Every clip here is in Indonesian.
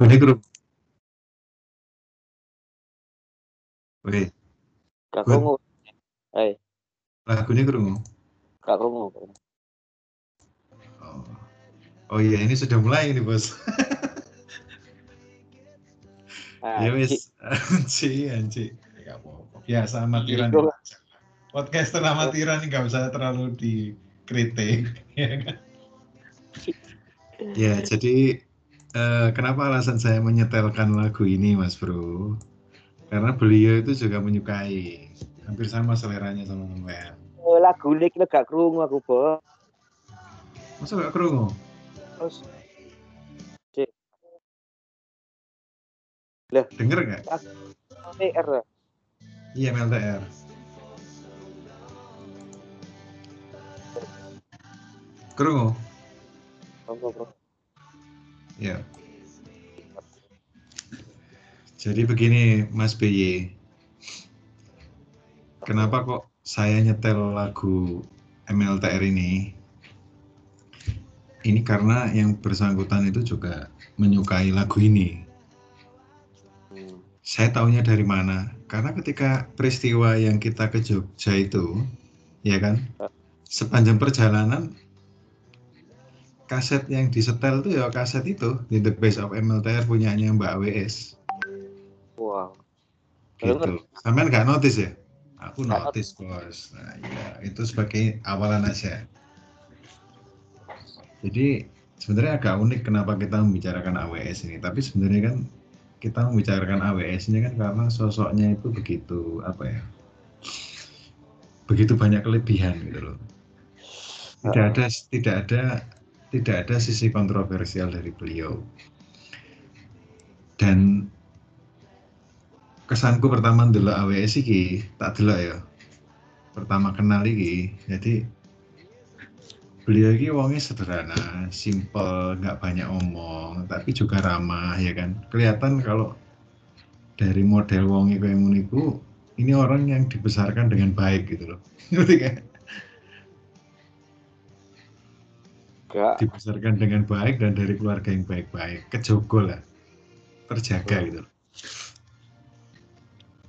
Lagune krungu. Oke, Gak krungu. Eh, lagune krungu. gak krungu. Oh. oh iya, ini sudah mulai ini bos. Ah, ya Ki- wis, anci, anci. Ya apa-apa. Biasa amatiran. Iya. Podcaster amatiran nggak usah terlalu dikritik. ya kan? Ya, jadi eh, kenapa alasan saya menyetelkan lagu ini, Mas Bro? Karena beliau itu juga menyukai, hampir sama seleranya sama sampean. Oh, lagu ini kita gak krungu aku, Bos. Masa gak kerungu? Terus Denger gak? TR. Iya, MLTR. Kerungu? Krungu, Bro. Ya. Jadi begini, Mas BY. Kenapa kok saya nyetel lagu MLTR ini? Ini karena yang bersangkutan itu juga menyukai lagu ini. Saya tahunya dari mana? Karena ketika peristiwa yang kita ke Jogja itu, ya kan, sepanjang perjalanan kaset yang disetel itu ya kaset itu, di The Best of MLTR punyanya Mbak WS. Wow. gitu. Sampean nggak notice ya? Aku notice bos. Nah, ya, itu sebagai awalan aja. Jadi sebenarnya agak unik kenapa kita membicarakan AWS ini. Tapi sebenarnya kan kita membicarakan AWS ini kan karena sosoknya itu begitu apa ya? Begitu banyak kelebihan gitu loh. Tidak ada tidak ada tidak ada sisi kontroversial dari beliau. Dan kesanku pertama dulu AWS iki tak delok ya. Pertama kenal iki, jadi beliau iki wongnya sederhana, simple, nggak banyak omong, tapi juga ramah ya kan. Kelihatan kalau dari model wongi kayak ini orang yang dibesarkan dengan baik gitu loh. Ngerti kan? Gak. Dibesarkan dengan baik dan dari keluarga yang baik-baik, kejogo lah, terjaga gitu. loh.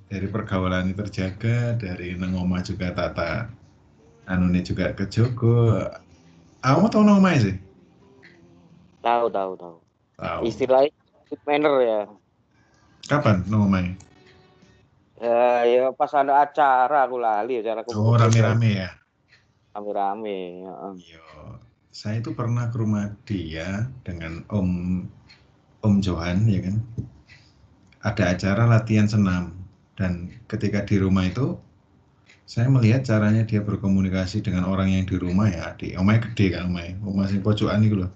Dari pergaulan ini terjaga, dari nang omah juga tata anune juga kejogo. Aku tau nang omah sih. Tahu, tahu, tahu. Tahu. Istilahnya good manner ya. Kapan nang omah? Ya, ya pas ada acara aku lali acara Oh, rame-rame ya. Rame-rame. ya. Saya itu pernah ke rumah dia dengan Om Om Johan ya kan. Ada acara latihan senam. Dan ketika di rumah itu saya melihat caranya dia berkomunikasi dengan orang yang di rumah ya di omahnya gede kan omah sing pojokan itu loh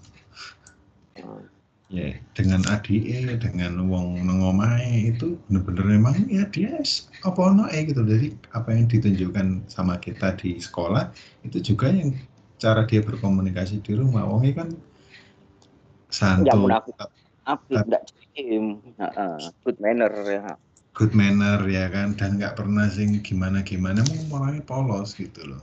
ya dengan ADE dengan wong nang omahe itu bener-bener memang ya dia apa eh gitu. Jadi apa yang ditunjukkan sama kita di sekolah itu juga yang cara dia berkomunikasi di rumah wongnya kan Ya santun munafik. Enggak cikim. Good manner ya. good manner ya kan? Dan nggak pernah sing gimana gimana. Mau orangnya polos gitu loh.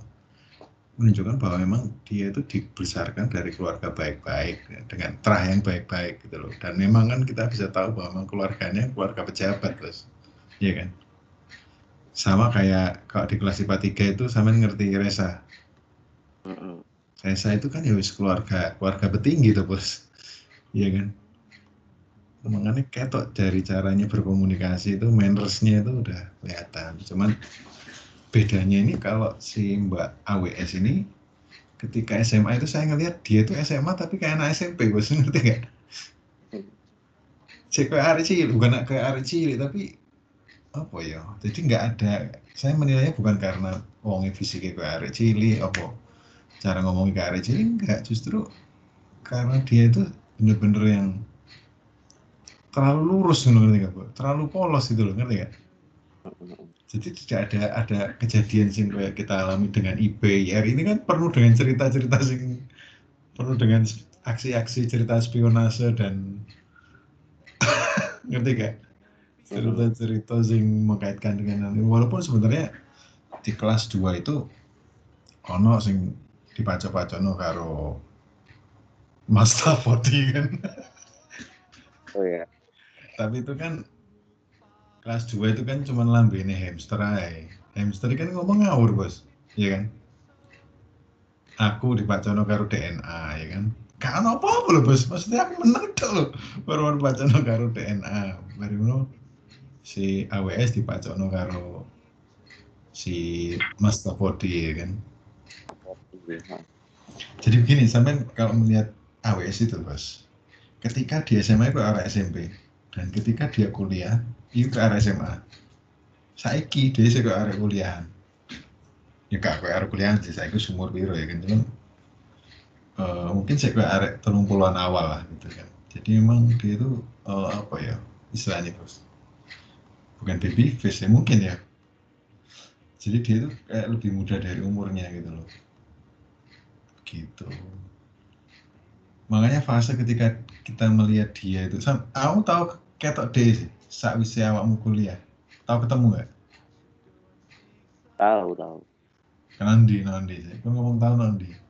Menunjukkan bahwa memang dia itu dibesarkan dari keluarga baik-baik ya, dengan terah yang baik-baik gitu loh. Dan memang kan kita bisa tahu bahwa memang keluarganya keluarga pejabat terus ya kan? Sama kayak kalau di kelas IPA 3 itu sama ngerti Resa Heeh. Resa itu kan ya wis keluarga keluarga petinggi tuh bos. Iya kan? Makanya ketok dari caranya berkomunikasi itu mannersnya itu udah kelihatan. Cuman bedanya ini kalau si Mbak AWS ini ketika SMA itu saya ngelihat dia itu SMA tapi kayak anak SMP bos. Ngerti gak? Cek kayak arek cilik bukan kayak arek cilik tapi apa ya? Jadi nggak ada saya menilainya bukan karena wongnya fisiknya kayak arek cilik apa cara kayak arek cilik enggak justru karena dia itu bener-bener yang terlalu lurus ngerti gak, Bu? terlalu polos gitu loh ngerti gak? Jadi tidak ada ada kejadian sing kayak kita alami dengan IBR ini kan penuh dengan cerita-cerita sing penuh dengan aksi-aksi cerita spionase dan ngerti gak? Cerita-cerita sing mengkaitkan dengan walaupun sebenarnya di kelas 2 itu ono sing dipaca-pacano karo Mas Tafoti kan. Oh ya. tapi itu kan kelas 2 itu kan cuma lambene hamster aja. Hamster kan ngomong ngawur, Bos. Iya kan? Aku dipacono karo DNA, ya kan? Kan apa-apa lho, Bos. Maksudnya aku menang tok lho. Baru dipacono karo DNA. Baru ngono si AWS dipacono karo si Mas Topodi, ya kan? Jadi begini, sampai kalau melihat AWS itu, Bos. Ketika di SMA itu arah SMP dan ketika dia kuliah itu ke arah SMA. Saiki dia ke arah kuliah. Ya gak ke arah kuliah sih, saya sumur biru ya kan cuman uh, mungkin saya ke arah telung puluhan awal lah gitu kan. Jadi memang dia itu uh, apa ya istilahnya bos, bukan baby face ya mungkin ya. Jadi dia itu kayak lebih muda dari umurnya gitu loh. Gitu. Makanya fase ketika kita melihat dia itu aku tahu ketok deh sih saat usia awakmu kuliah? Tahu ketemu nggak? Tahu tahu. Nanti nanti sih? Kau ngomong tahu nanti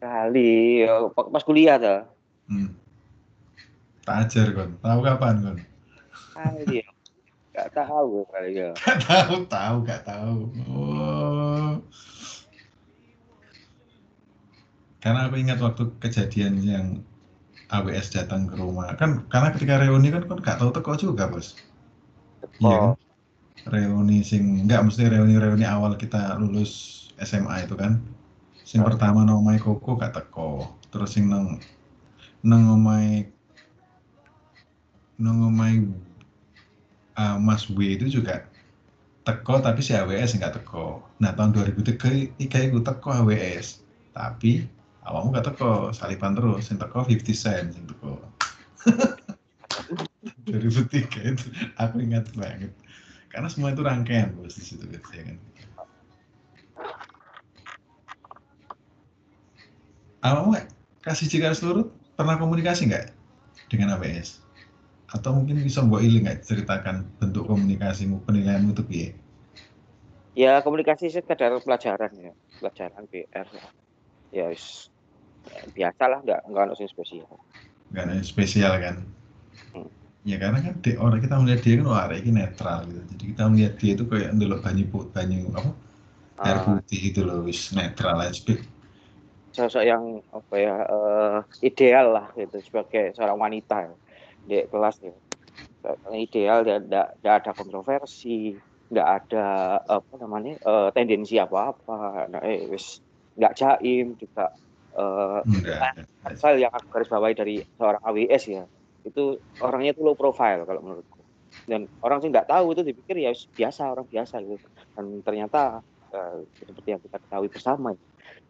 kali pas kuliah tuh hmm. tak ajar kon. Tahu kapan kon? Kali Gak tahu kali ya. Gak tahu, tahu, gak tahu. Oh. Karena aku ingat waktu kejadian yang AWS datang ke rumah. Kan karena ketika reuni kan kan gak tahu teko juga, Bos. Iya kan? Reuni sing enggak mesti reuni-reuni awal kita lulus SMA itu kan. Sing oh. pertama omahe Koko gak teko. Terus sing nang nang nang omahe uh, Mas W itu juga teko tapi si AWS nggak teko. Nah tahun 2003 itu teko AWS. Tapi awakmu gak teko salipan terus yang teko 50 cent yang teko. 2003 itu aku ingat banget. Karena semua itu rangkaian bos di situ gitu ya kan? Awakmu kasih jika seluruh? Pernah komunikasi nggak dengan ABS atau mungkin bisa buat iling nggak ceritakan bentuk komunikasimu penilaianmu itu piye? Ya komunikasi sekedar pelajaran ya. Pelajaran PR ya biasa lah nggak nggak ada yang spesial. Nggak ada yang spesial kan? Hmm. ya karena kan di, orang kita melihat dia kan wah ini netral gitu. Jadi kita melihat dia itu kayak dulu banyu banyu apa? Ah. air putih itu loh wis netral aja sosok yang apa ya uh, ideal lah gitu sebagai seorang wanita ya, di kelas ya. Ideal tidak ada kontroversi nggak ada apa namanya uh, tendensi apa apa nah eh wis nggak jaim juga uh, hal yang aku garis bawahi dari seorang AWS ya. Itu orangnya itu low profile kalau menurutku. Dan orang sih nggak tahu itu dipikir ya biasa orang biasa gitu. Dan ternyata uh, seperti yang kita ketahui bersama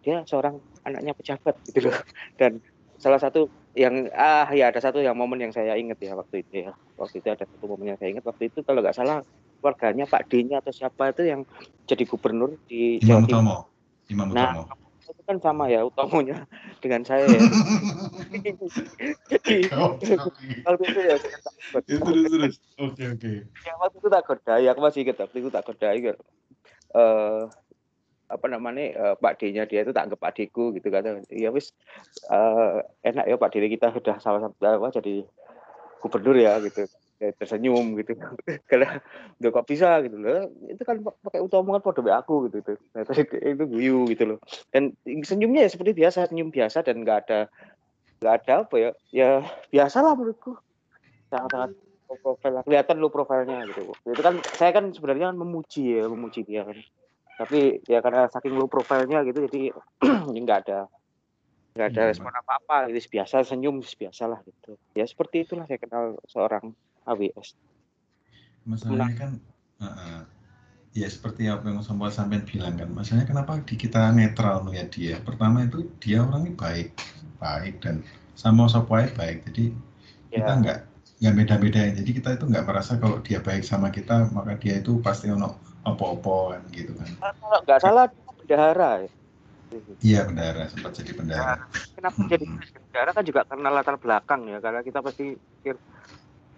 dia seorang anaknya pejabat gitu loh. Dan salah satu yang ah ya ada satu yang momen yang saya ingat ya waktu itu ya. Waktu itu ada satu momen yang saya ingat waktu itu kalau nggak salah keluarganya Pak D-nya atau siapa itu yang jadi gubernur di Imam Jawa Imam nah, itu kan sama ya utamanya dengan saya ya. Jadi waktu itu ya terus terus oke oke. Ya waktu itu tak godai, aku masih ingat waktu itu tak godai kan. Uh, apa namanya uh, Pak D-nya dia itu tak anggap Pak D-ku gitu kan. Ya wis uh, enak ya Pak D kita sudah sama-sama jadi gubernur ya gitu kayak tersenyum gitu. Karena udah kok bisa gitu loh. Itu kan pakai omongan pada aku gitu itu. Nah, terus itu guyu gitu loh. Dan senyumnya ya seperti biasa senyum biasa dan nggak ada nggak ada apa ya ya biasa lah menurutku. Sangat sangat low profile kelihatan lo profilnya gitu. Itu kan saya kan sebenarnya kan memuji ya memuji dia kan. Tapi ya karena saking low profilnya gitu jadi nggak ada nggak ada hmm. respon apa apa gitu biasa senyum biasa lah gitu. Ya seperti itulah saya kenal seorang AWS. Masalahnya kan uh, ya seperti apa yang sempat sampai bilang kan, masalahnya kenapa di kita netral melihat dia. Pertama itu dia orangnya baik, baik dan sama Sopoy baik. Jadi ya. kita nggak nggak beda-beda. Jadi kita itu nggak merasa kalau dia baik sama kita maka dia itu pasti ono opo-opo kan gitu kan. Kalau nggak salah bendahara ya. Iya bendahara sempat jadi bendahara. Kenapa hmm. jadi bendahara kan juga karena latar belakang ya karena kita pasti pikir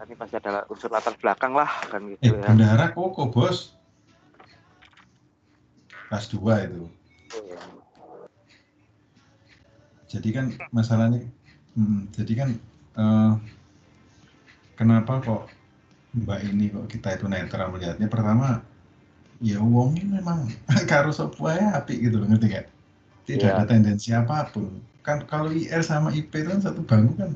ini pasti ada unsur latar belakang lah kan gitu eh, ya. Bendahara koko bos. Kelas 2 itu. Oh, ya. Jadi kan masalahnya, hmm, jadi kan uh, kenapa kok mbak ini kok kita itu netral melihatnya pertama ya uangnya memang karo sebuah api gitu loh ngerti gak? Tidak Iya. ada tendensi apa pun. Kan kalau IR sama IP itu kan satu bangku kan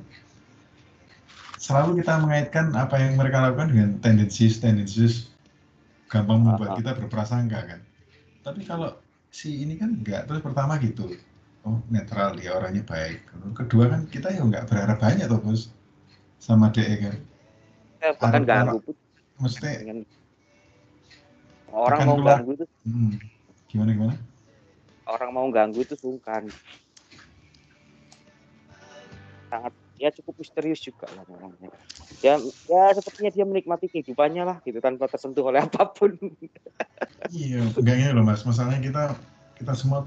selalu kita mengaitkan apa yang mereka lakukan dengan tendensius tendensius gampang membuat kita berprasangka kan. Tapi kalau si ini kan enggak terus pertama gitu. Oh netral dia orangnya baik. Kedua kan kita ya nggak berharap banyak tuh bos sama DE kan. Eh, bahkan ganggu dengan orang mau keluar- ganggu itu hmm, gimana gimana? orang mau ganggu itu sungkan sangat ya cukup misterius juga lah orangnya ya ya sepertinya dia menikmati kehidupannya lah gitu tanpa tersentuh oleh apa pun Iya, enggak gini loh mas. Masalahnya kita kita semua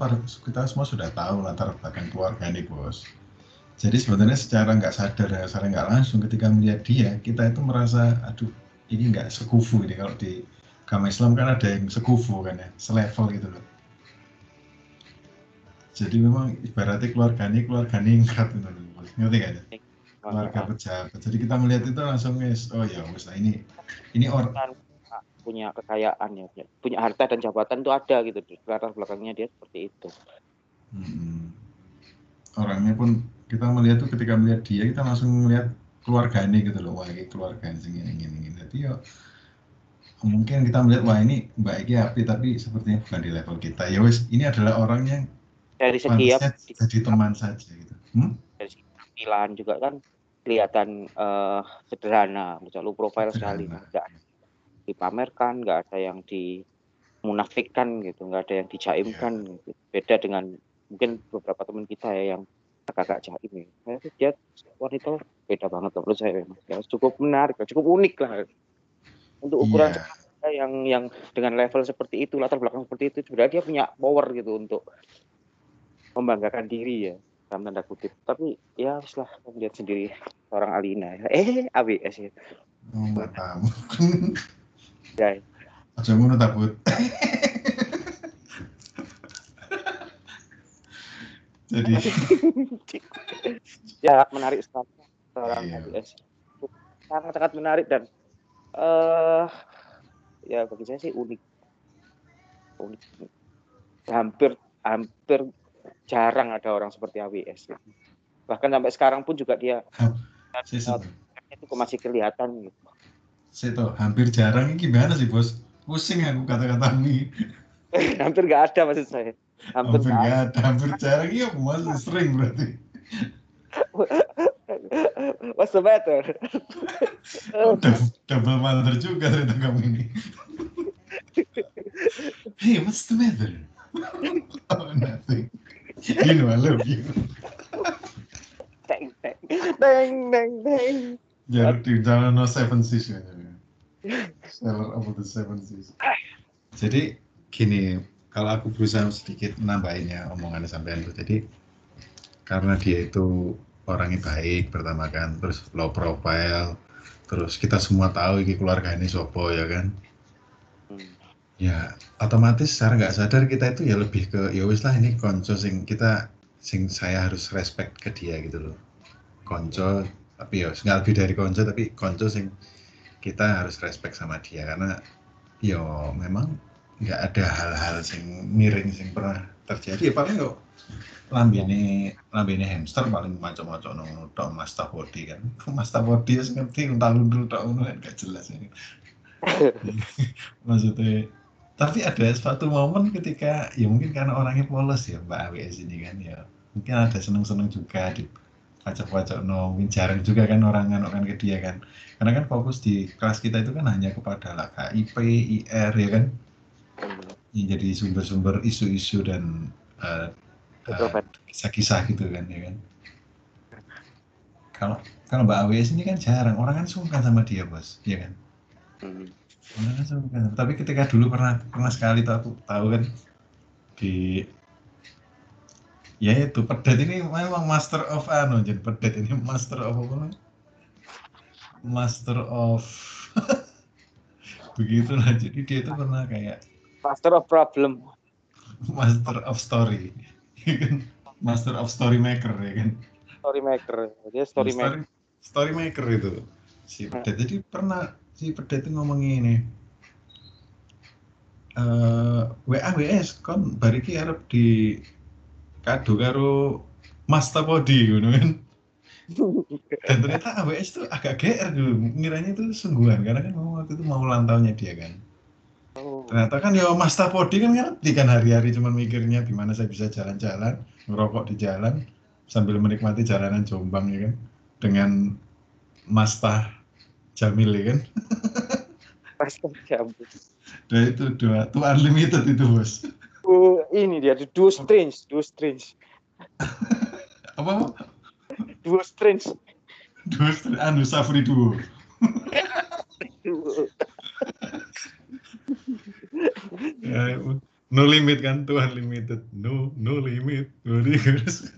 kita semua sudah tahu latar belakang keluarga ini bos. Jadi sebenarnya secara nggak sadar dan secara nggak langsung ketika melihat dia, kita itu merasa, aduh ini nggak sekufu ini kalau di agama Islam kan ada yang sekufu kan ya, selevel gitu loh. Jadi memang ibaratnya keluarga ini keluarga ningkat gitu loh. Ngerti gak ya? Keluarga pejabat. Jadi kita melihat itu langsung wes, oh ya wes nah ini ini or Kan, punya kekayaan ya punya- harta dan jabatan itu ada gitu di latar belakangnya dia seperti itu. Mm-mm. Orangnya pun kita melihat tuh ketika melihat dia kita langsung melihat keluarganya gitu loh. Wah ini keluarga sing ini ini ini. Jadi ya mungkin kita melihat wah ini mbak Eki api tapi sepertinya bukan di level kita. Ya wes ini adalah orang yang dari segi jadi teman saja gitu. Hmm? Tampilan juga kan kelihatan eh, sederhana misalnya lu profile sekali Sederhana. nggak dipamerkan nggak ada yang dimunafikkan gitu nggak ada yang dijaimkan gitu. beda dengan mungkin beberapa teman kita ya yang agak jaim ya Eh, dia wanita beda banget menurut saya memang ya, cukup menarik cukup unik lah untuk ukuran Iya. seperti yang yang dengan level seperti itu latar belakang seperti itu sebenarnya dia punya power gitu untuk membanggakan diri ya dalam tanda kutip. Tapi ya setelah melihat sendiri seorang Alina ya. eh ABS ya. Mbak tamu ya. Aja ngono takut. Jadi ya menarik sekali seorang Iya. ABS sangat sangat menarik dan eh ya bagi saya sih unik. Unik. Hampir hampir jarang ada orang seperti AWS bahkan sampai sekarang pun juga dia saya itu masih kelihatan gitu. Saya tahu hampir jarang. Ini gimana sih bos? Pusing aku kata-kata ini. Hampir nggak ada maksud saya. Hampir hampir nggak nggak ada. hampir jarang. Iya masih sering berarti. What's the matter? Double, double mother juga ternyata kamu ini. Hey what's the matter? Oh nothing you know I love you teng. Teng teng teng. Teng Jaruk di jalan no seven seas ya. Seller of the seven seas. Jadi gini kalau aku berusaha sedikit menambahinnya omongannya sampean tuh jadi karena dia itu orangnya baik pertama kan terus low profile terus kita semua tahu ini keluarga ini sopo ya kan? Hmm. Ya otomatis secara nggak sadar kita itu ya lebih ke ya wis lah ini konco sing kita sing saya harus respect ke dia gitu loh. Konco tapi ya nggak lebih dari konco tapi konco sing kita harus respect sama dia. Karena yo memang nggak ada hal-hal sing miring sing pernah terjadi. Ya paling kok lambene lambene hamster paling macam-macam nong tok master body kan. Master body ya ngerti untal undul tok ngono kan gak jelas ini. Maksudnya tapi ada suatu momen ketika ya mungkin karena orangnya polos ya Mbak AWS ini kan ya. Mungkin ada seneng-seneng juga di pajak-pajak no mungkin jarang juga kan orang kan ke dia kan. Karena kan fokus di kelas kita itu kan hanya kepada lah KIP, IR ya kan? Yang jadi sumber-sumber isu-isu dan eh, Pak. kisah-kisah gitu kan ya kan? Kalau kalau Mbak AWS ini kan jarang orang kan sungkan sama dia bos ya kan? Hmm. Tapi ketika dulu pernah pernah sekali tuh aku tahu kan di ya itu pedet ini memang master of anu jadi pedet ini master of apa master of begitulah jadi dia itu pernah kayak master of problem. Master of story. Master of story maker ya kan? Story maker dia story maker. story, story maker itu si pedet. Jadi pernah si pedet itu ngomong ini eh WA WS kon bariki arep di kado karo Mas Tapodi ngono kan? Dan ternyata AWS tuh agak GR dulu. Ngiranya itu sungguhan karena kan memang waktu itu mau ulang tahunnya dia kan. Oh. ternyata kan ya Mas Tapodi kan ngerti kan hari-hari cuma mikirnya gimana saya bisa jalan-jalan ngerokok di jalan sambil menikmati jalanan Jombang ya kan? Dengan Mas Tah Jamil ya kan? Astaga. Nah itu dua tuh unlimited itu bos. Oh, ini dia duo strange, duo strange, apa duo strange. dua anu Safri duo. Duo. ya, no limit kan tuh unlimited. No no limit. Terus,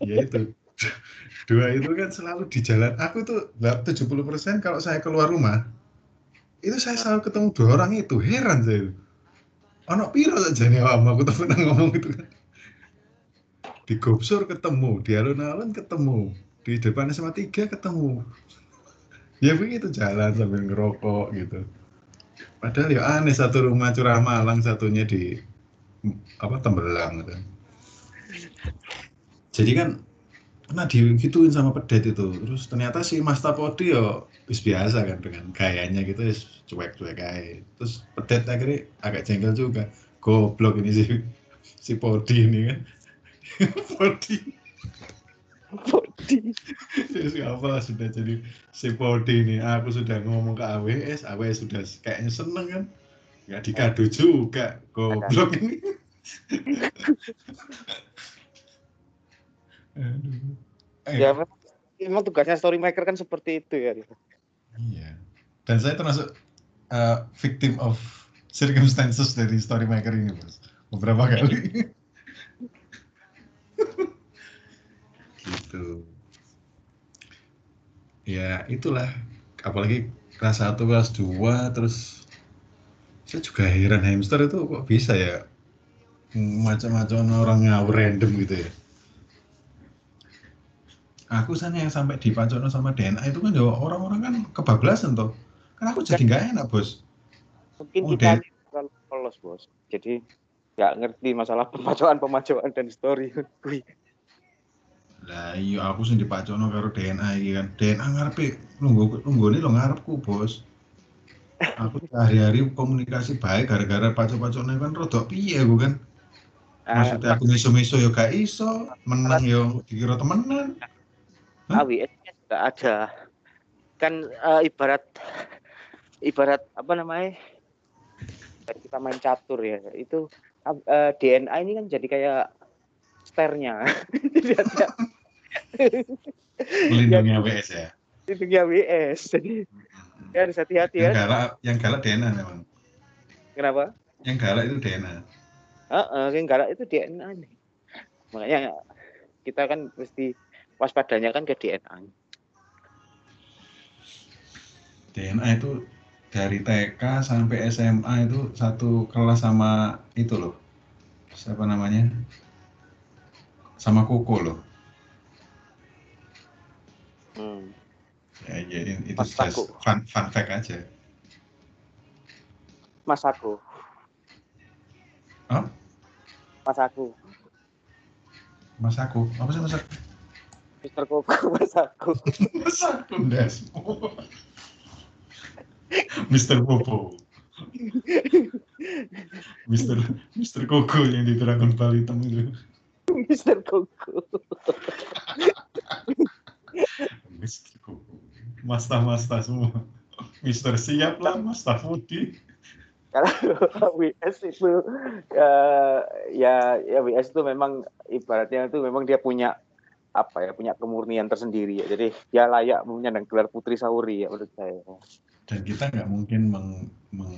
ya itu dua itu kan selalu di jalan. Aku tuh 70% kalau saya keluar rumah itu saya selalu ketemu dua orang itu. Heran saya itu. Ono piro saja nih awam aku tuh pernah ngomong itu kan. Di Gopsur ketemu di alun-alun ketemu di depan SMA 3 ketemu. Ya begitu jalan sambil ngerokok gitu. Padahal ya aneh satu rumah curah Malang satunya di apa Tembelang gitu. Jadi kan pernah digituin sama pedet itu. Terus ternyata si Mas Tapodi ya wis biasa kan dengan gayanya gitu cuek-cuek aja. Terus pedet akhirnya agak jengkel juga. Goblok ini si si Podi ini kan. Podi. Body. Siapa sudah jadi si Podi ini. Aku sudah ngomong ke AWS, AWS sudah kayaknya seneng kan. Nggak dikado juga, goblok ini. Aduh. Eh, Ya memang, memang tugasnya story maker kan seperti itu ya. Iya. Dan saya termasuk uh, victim of circumstances dari story maker ini, bos. Beberapa kali. gitu. Ya, itulah. Apalagi kelas 1, kelas 2, terus saya juga heran hamster itu kok bisa ya macam-macam orang ngawur random gitu ya. Aku sana yang sampai di Pacono sama DNA itu kan ya orang-orang kan kebablasan toh. Kan aku jadi nggak enak bos. Mungkin Oh, kita terlalu polos bos. Jadi nggak ngerti masalah pemacoan-pemacoan dan story. Lah iya aku sing dipacono karo DNA iki kan. DNA ngarepe nunggu nunggu ini lo ngarepku bos. Aku hari-hari komunikasi baik gara-gara paco-pacone kan rodok piye aku kan. Ah, Maksudnya aku miso-miso yo gak iso, menang yo dikira temenan. Hah? AWS nya juga ada. Kan eh, ibarat ibarat apa namanya? kita main catur ya. Itu eh, DNA ini kan jadi kayak sternya. jadi ada Melindungi AWS ya. dunia AWS. Jadi ya harus hati-hati Yang ya. galak yang galak DNA memang. Kenapa? Yang galak itu DNA. Heeh, yang galak itu DNA nih. Makanya kita kan mesti waspadanya kan ke DNA. DNA itu dari TK sampai SMA itu satu kelas sama itu loh. Siapa namanya? Sama Koko loh. Hmm. Ya, ya itu Mas just fun, fun fact aja. Mas aku. Hah? Mas aku. Mas aku, apa sih mas aku? Mister Koko Mas aku. Mas aku ndas. Mister Popo. Mister Mister Koko yang di Dragon Ball hitam itu. Mister Koko. Mister Koko. Masta-masta semua. Mister siap lah, Mas Tafudi. Kalau WS itu eh, ya ya WS itu memang ibaratnya itu memang dia punya apa ya punya kemurnian tersendiri ya. Jadi dia layak menyandang gelar Putri Sauri ya menurut saya. Dan kita nggak mungkin meng, meng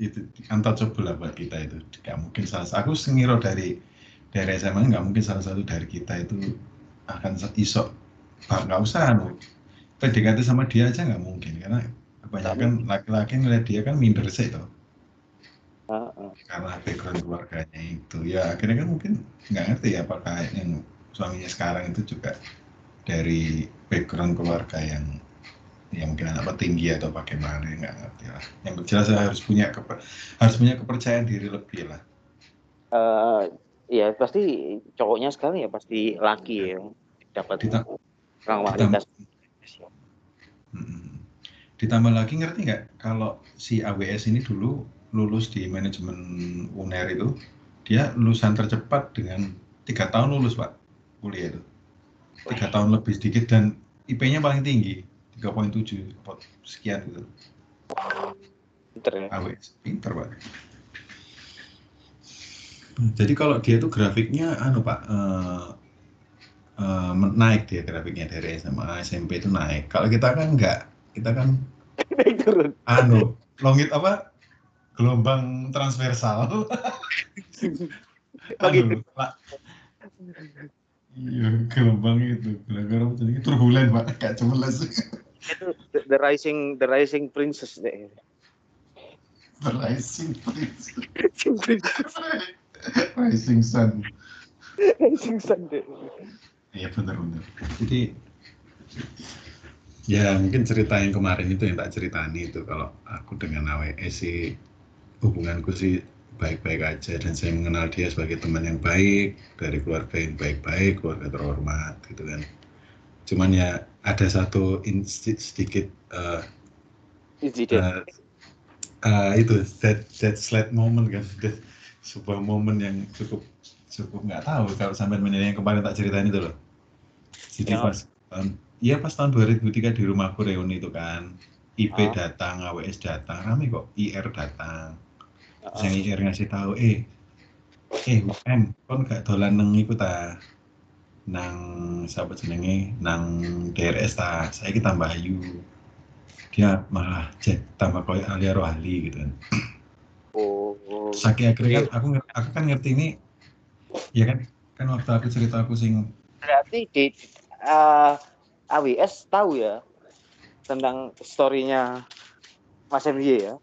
itu untouchable lah buat kita itu. Nggak mungkin salah. Aku sengiro dari dari SMA nggak mungkin salah satu dari kita itu akan se- iso Pak, nggak usah anu. PDKT sama dia aja nggak mungkin karena kebanyakan laki-laki ngeliat dia kan minder sih Heeh. karena background keluarganya itu ya akhirnya kan mungkin nggak ngerti ya apakah yang suaminya sekarang itu juga dari background keluarga yang ya mungkin anak petinggi atau bagaimana nggak ngerti lah yang jelas saya harus punya keper, harus punya kepercayaan diri lebih lah Eh, ya pasti cowoknya sekarang ya pasti laki ya dapat Dita- orang ditambah, wanita. Mm-mm. ditambah lagi ngerti nggak kalau si AWS ini dulu lulus di manajemen UNER itu dia lulusan tercepat dengan tiga tahun lulus pak kuliah itu. Tiga tahun lebih sedikit dan IP-nya paling tinggi 3.7 apa sekian gitu. Pinter ya. AWS pinter pak. Jadi kalau dia tuh grafiknya anu pak eh, men- naik dia grafiknya dari SMA SMP itu naik. Kalau kita kan enggak kita kan Naik turun. anu longit apa gelombang transversal. Anu iya gelombang itu. Gelombang tadi turbulen pak. Kayak cemeles itu the, the rising the rising princess deh. rising prince Rising princess. rising sun. Rising sun deh. iya benar benar jadi ya mungkin cerita yang kemarin itu yang tak ceritani itu. Kalau aku dengan AWS sih hubunganku sih baik-baik aja dan saya mengenal dia sebagai teman yang baik dari keluarga yang baik-baik keluarga terhormat gitu kan cuman ya ada satu sedikit Insiden. eh, eh, itu that that slide moment kan that sebuah momen yang cukup cukup nggak tahu kalau sampai menilai yang kemarin tak ceritain itu loh jadi Ya. pas tahun iya pas tahun 2003 di rumahku reuni itu kan IP Ah. datang AWS datang rame kok IR datang Terus Heeh. yang IR ngasih tahu eh eh M kon gak dolan nang iku ta nang siapa jenenge nang DRS ta saya kita tambah ayu dia malah cek tambah koyo alia rohali gitu kan Oh, oh. saking akhirnya kan aku aku kan ngerti ini ya kan kan waktu aku cerita aku sing berarti di eh, AWS tahu ya tentang storynya Mas MY ya.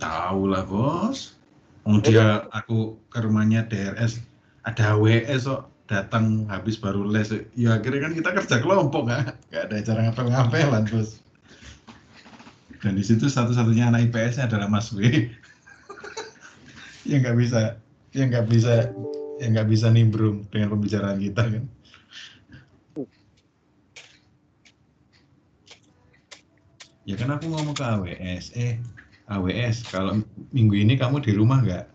Tahu lah bos. Wong dia aku ke rumahnya DRS ada AWS kok datang habis baru les. Ya akhirnya kan kita kerja kelompok nggak nggak ada cara ngapel-ngapelan bos. Dan di situ satu-satunya anak IPS-nya adalah Mas W. Yang nggak bisa yang nggak bisa yang nggak bisa nimbrung dengan pembicaraan kita kan. Ya kan aku ngomong ke AWS eh AWS kalau minggu ini kamu di rumah nggak?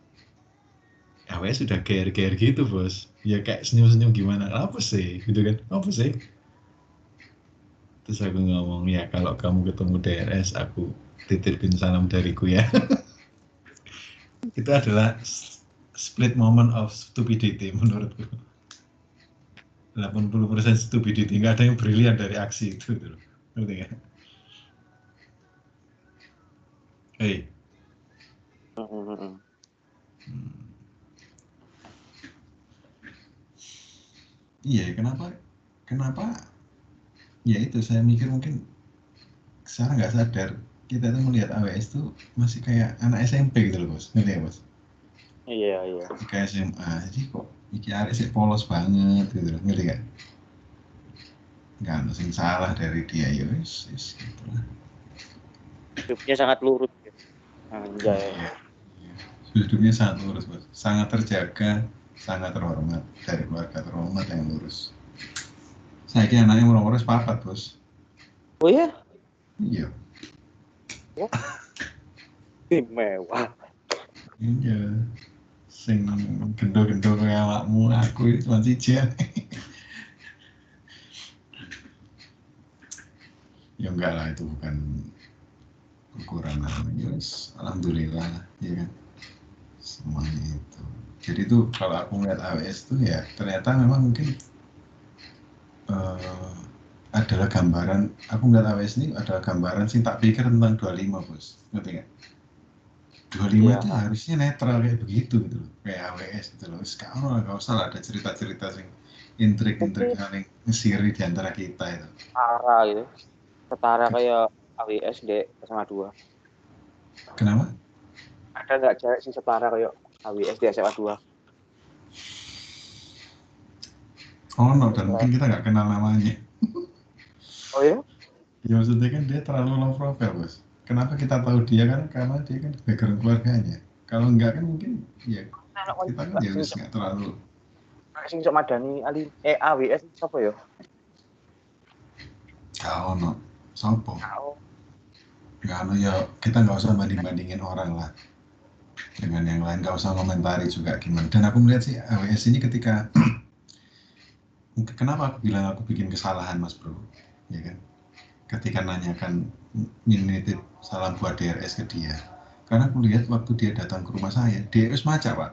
AWS sudah ger-ger gitu bos. Ya kayak senyum-senyum gimana? Apa sih? Gitu kan. Apa sih? Terus aku ngomong ya kalau kamu ketemu DRS aku titipin salam dariku ya. Itu adalah split moment of stupidity menurutku. 80% stupidity. Nggak ada yang brilian dari aksi itu gitu ngerti nggak? Mm-mm. Hmm. Iya, kenapa? Kenapa? Ya itu saya mikir mungkin sekarang nggak sadar kita tuh melihat AWS tuh masih kayak anak SMP gitu loh bos, ngerti ya bos? Iya iya. Kayak SMA, jadi kok iki arek sih polos banget gitu loh, ngerti nggak? Nggak ada salah dari dia ya wis gitu lah. Hidupnya sangat lurus. Anjay. Iya, iya. Hidupnya sangat lurus bos, sangat terjaga, sangat terhormat dari keluarga terhormat yang lurus. Saya kira anaknya murah urus papat bos. Oh ya? Iya, Tim mewah. iya. Sing gendo-gendo kayak awakmu, aku itu siji ae. ya enggak lah itu bukan ukuran namanya yes, alhamdulillah ya kan? Semuanya itu. Jadi itu kalau aku ngeliat AWS itu ya ternyata memang mungkin eh, adalah gambaran aku ngeliat AWS ini adalah gambaran sih tak pikir tentang 25 bos. Ngerti nggak? 25 Iya. itu harusnya netral kayak begitu gitu loh. Kayak AWS gitu loh. Sekarang nggak usah lah ada cerita-cerita sing intrik-intrik saling ngesiri di antara kita itu. Setara gitu. Setara kayak AWS di SMA 2. kenapa? Ada nggak cewek sih setara kayak AWS di SMA 2? Oh no, dan mungkin kita nggak kenal namanya Oh ya? Ya maksudnya kan dia terlalu low profile bos. Kenapa kita tahu dia kan karena dia kan background keluarganya. Kalau enggak kan mungkin ya kita kan ya wis nggak terlalu. sing sok madani ali eh AWS sapa ya? Kau no, sopo. Kau. No ya kita nggak usah banding bandingin orang lah dengan yang lain. Nggak usah komentari juga gimana. Dan aku melihat sih AWS ini ketika kenapa aku bilang aku bikin kesalahan mas bro, ya kan? Ketika nanyakan nitip salam buat DRS ke dia, karena aku lihat waktu dia datang ke rumah saya, DRS maca pak,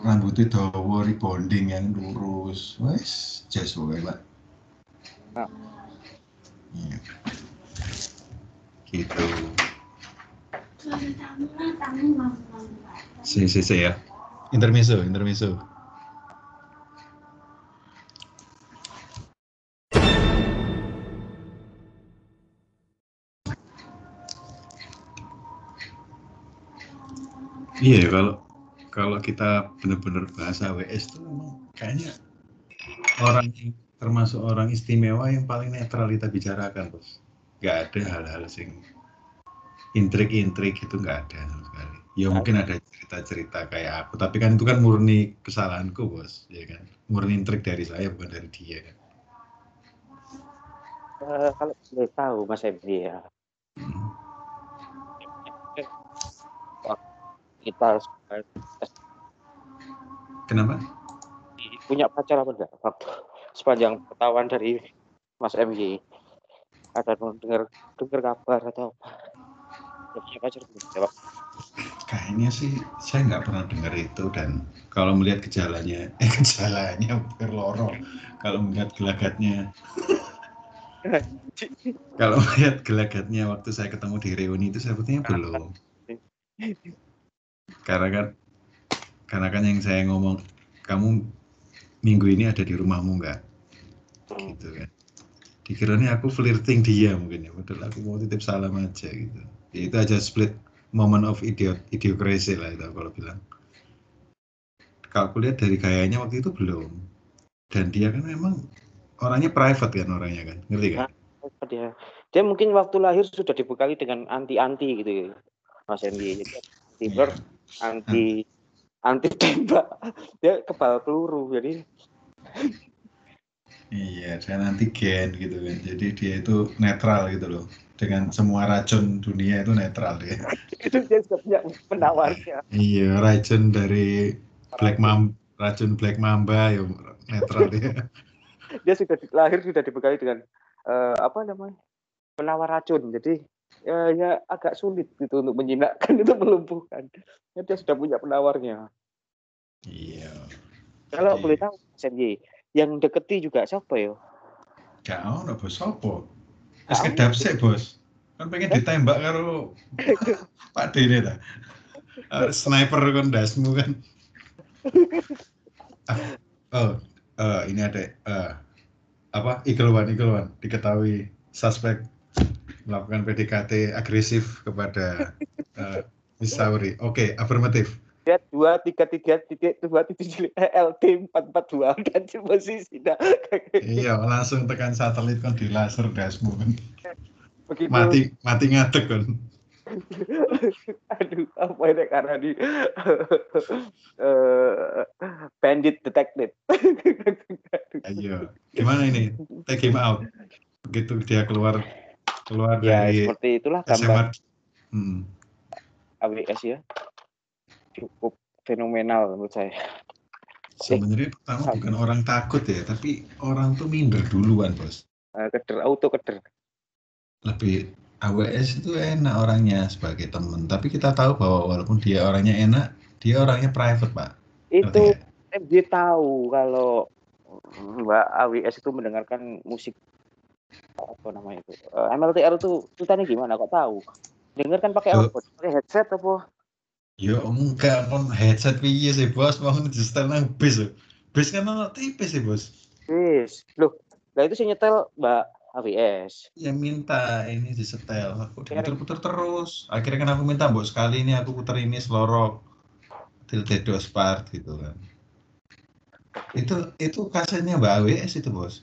rambutnya dawa, rebonding yang lurus, wes jas pak. Nah. Iya. Gitu. Si, si, si ya. Intermezzo, intermezzo. Iya, kalau kalau kita benar-benar bahasa WS itu memang kayaknya orang termasuk orang istimewa yang paling netral kita bicarakan, bos. Gak ada hal-hal sing intrik-intrik itu nggak ada sama sekali. Ya mungkin ada cerita-cerita kayak aku, tapi kan itu kan murni kesalahanku, bos, ya kan. Murni intrik dari saya bukan dari dia kan. Eh, kalau boleh tahu Mas Ebdi ya, Hmm. kita Kenapa? punya pacar apa enggak? Waktu sepanjang ketahuan dari Mas MY ada dengar dengar kabar atau apa? Belum? Ya, Pak? Kayaknya sih saya nggak pernah dengar itu dan kalau melihat gejalanya, eh gejalanya berloro, kalau melihat gelagatnya, kalau melihat gelagatnya waktu saya ketemu di reuni itu sepertinya belum. Karena kan, karena kan yang saya ngomong, kamu minggu ini ada di rumahmu nggak? Gitu kan. Dikiranya aku flirting dia mungkin ya, padahal aku mau titip salam aja gitu. Ya, itu aja split moment of idiot idiocracy lah itu kalau bilang. Kalau aku lihat dari gayanya waktu itu belum. Dan dia kan memang orangnya private kan orangnya kan, ngerti kan? Dia dia mungkin waktu lahir sudah dibekali dengan anti-anti gitu ya, Mas MY. Jadi anti Iya. ber, anti anti tembak, dia kebal peluru jadi Iya, dan antigen gitu kan. Jadi dia itu netral gitu loh. Dengan semua racun dunia itu netral dia. itu dia punya penawarnya. Iya, racun dari Black Mamba, racun Black Mamba ya netral dia. Dia sudah di- lahir sudah dibekali dengan eh, apa namanya penawar racun. Jadi ya, ya agak sulit gitu untuk menjinakkan itu melumpuhkan. Ya, dia sudah punya penawarnya. Iya. Kalau Iya. boleh tahu MY, yang deketi juga siapa ya? Gak ono bos sopo. Gak kedap sih bos. Kan pengen ditembak karo Pak Dene ta. Eh, Sniper kon dasmu kan. Ah, Oh, eh, ini ada eh, apa Igelwan Igelwan diketahui suspek melakukan PDKT agresif kepada eh, Miss Sauri. Oke, afirmatif. Dia dua tiga tiga titik dua cilik LT empat empat dua kan posisi dah Iya, langsung tekan satelit kan di laser kan. begitu Mati mati ngadeg kan. aduh apa ini karena di eh, bandit detective Ayo, gimana ini? Take him out. Begitu dia keluar keluar ya dari seperti itulah gambar Hmm. AWS ya cukup fenomenal menurut saya. Sebenarnya pertama bukan orang takut ya, tapi orang tuh minder duluan, bos. Eh, keder auto keder. Lebih AWS itu enak orangnya sebagai teman, tapi kita tahu bahwa walaupun dia orangnya enak, dia orangnya private, pak. Itu nggak? MJ tahu kalau Mbak AWS itu mendengarkan musik apa namanya itu Eh, MLTR itu ceritanya gimana? Kok tahu? Dengarkan pakai apa? Pakai headset apa Ya enggak, kon headset piye sih, bos? Mau di setel nang bis. Bis kan ono tipis sih, bos. Wis, loh, lah itu sih nyetel Mbak AWS. Ya minta ini disetel, aku Kira- diputer-puter terus. Akhirnya kan aku minta, bos, sekali ini aku puter ini selorok. Tilde dos part gitu kan. Itu itu kasetnya Mbak AWS itu, bos.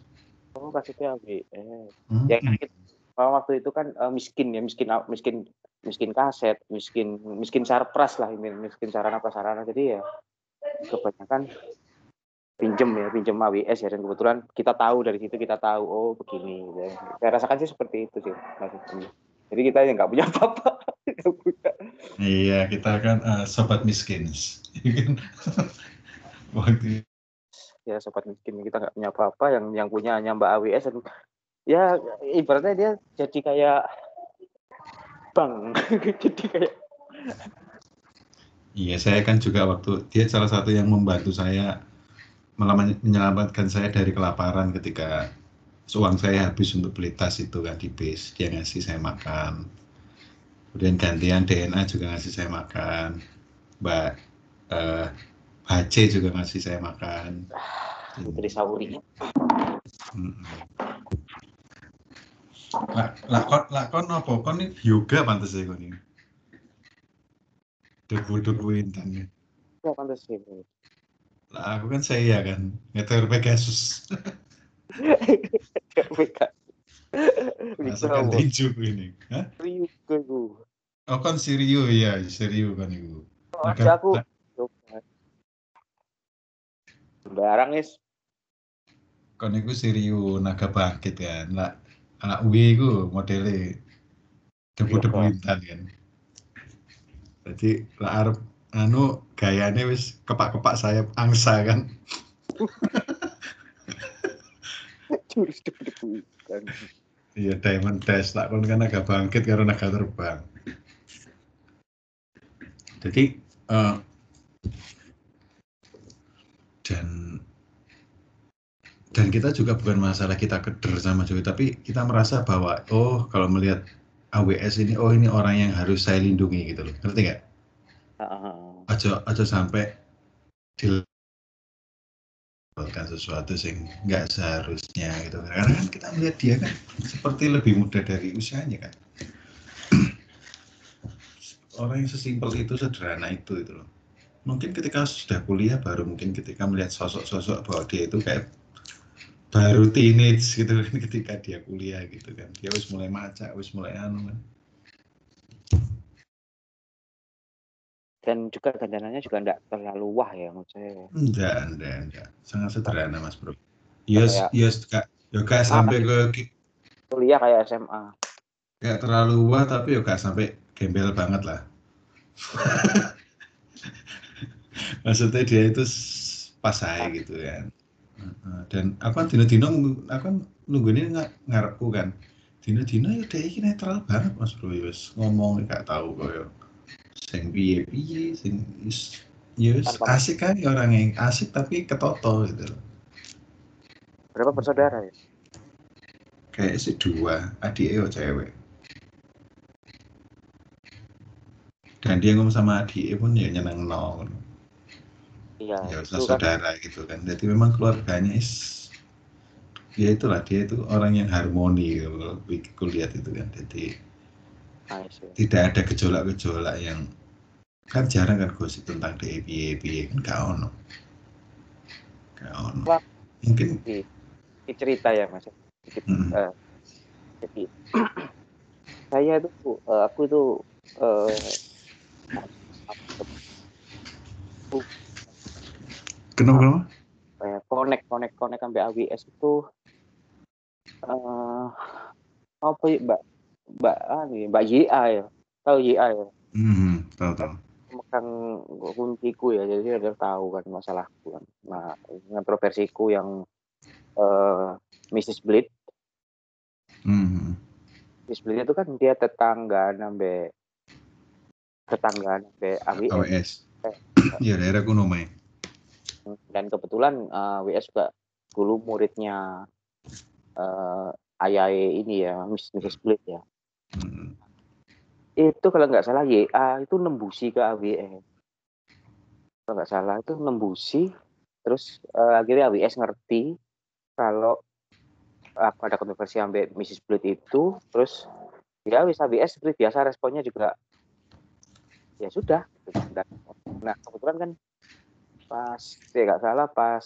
Oh, maksudnya AWS. Hmm. Ya kan kita, waktu itu kan uh, miskin ya, miskin miskin miskin kaset, miskin miskin sarpras lah ini, miskin sarana prasarana. Jadi ya kebanyakan pinjem ya, pinjem AWS ya dan kebetulan kita tahu dari situ kita tahu oh begini. Ya. Saya rasakan sih seperti itu sih maksudnya. Jadi kita yang nggak punya apa-apa. Iya, kita kan uh, sobat miskin. Waktu ya sobat miskin kita nggak punya apa-apa yang yang punya hanya Mbak AWS dan ya ibaratnya dia jadi kayak bank jadi kayak Iya, saya kan juga waktu dia salah satu yang membantu saya menyelamatkan saya dari kelaparan ketika uang saya habis untuk beli tas itu kan di bis dia ngasih saya makan. Kemudian gantian DNA juga ngasih saya makan. Mbak eh, HC juga ngasih saya makan. Putri Sauri Hmm. Lah, lakon lakon apa? Kon ini yoga pantas ya kon ini. Debu-debu intan ya. ya pantas sih Lah aku kan saya kan, ngeter Pegasus. WK Masakan tinju ini. Hah? gue Oh kan Sirio ya, Sirio kan itu. aja aku sembarang is Kon itu Sirio naga bangkit kan. Lah anak W itu modelnya debu-debu Iya, intan kan. Jadi lah arep anu gayane wis kepak-kepak sayap angsa kan. jurus debu kan Iya Diamond Dash lah kon kan agak bangkit karo naga terbang. Jadi eh, dan dan kita juga bukan masalah kita keder sama Jokowi, tapi kita merasa bahwa oh kalau melihat AWS ini oh ini orang yang harus saya lindungi gitu loh, ngerti nggak? Aja aja sampai dilakukan sesuatu sing nggak seharusnya gitu. Karena kan kita melihat dia kan seperti lebih muda dari usianya kan. Orang yang sesimpel itu sederhana itu itu loh. Mungkin ketika sudah kuliah baru mungkin ketika melihat sosok-sosok bahwa dia itu kayak baru teenage gitu kan ketika dia kuliah gitu kan. Dia harus mulai maca harus mulai anu kan. Dan juga dandanannya juga enggak terlalu wah ya menurut saya enggak enggak enggak sangat sederhana mas bro. Yes Kayak- yes kak ya gak sampai ke kuliah kayak SMA Gak terlalu wah tapi ya gak sampai gembel banget lah. Maksudnya dia itu pas aja gitu kan. Heeh, Dan aku kan dino-dino nunggu- aku kan nunggu ini nggak ngarepku kan. Dino-dino ya dia ini netral banget mas bro ya wis ngomong gak tahu kok ya. Sing piye piye sing is ya wis Tanpa- asik kan orang yang asik tapi ketoto gitu. berapa bersaudara ya Kayak si dua adiknya yo cewek. Dan dia ngomong sama adiknya pun ya nyeneng nol. Iya ya itu usah kan saudara gitu kan. Jadi memang keluarganya is ya itulah dia itu orang yang harmoni gitu, kalau aku lihat itu kan. Jadi nice ya. tidak ada gejolak-gejolak yang kan jarang kan gosip tentang DEPI kan gak ono. Gak ono. Mungkin Ini cerita ya mas. Sedikit, mm, eh, jadi saya itu eh, aku itu eh, kenapa kenapa? Kayak connect connect connect sampai AWS itu eh apa ya mbak? Mbak ah, nih, mbak YA ya? Tahu YA ya? Hmm, tahu tahu. Megang kunciku ya jadi dia tahu kan masalahku kan. Nah kontroversiku yang eh Mrs. Blade hmm, Mrs. Blade itu kan dia tetangga sampai tetangga sampai AWS AWS ya daerah kuno main dan kebetulan eh, WS juga dulu muridnya eh ayah ini ya Miss Mrs. Blade ya hmm, itu kalau nggak salah YA itu nembusi ke AWS kalau nggak salah itu nembusi terus eh, akhirnya AWS ngerti kalau aku ada kontroversi sampai Mrs. Blade itu terus ya wis AWS seperti biasa responnya juga ya sudah gitu. Nah kebetulan kan pas ya nggak salah pas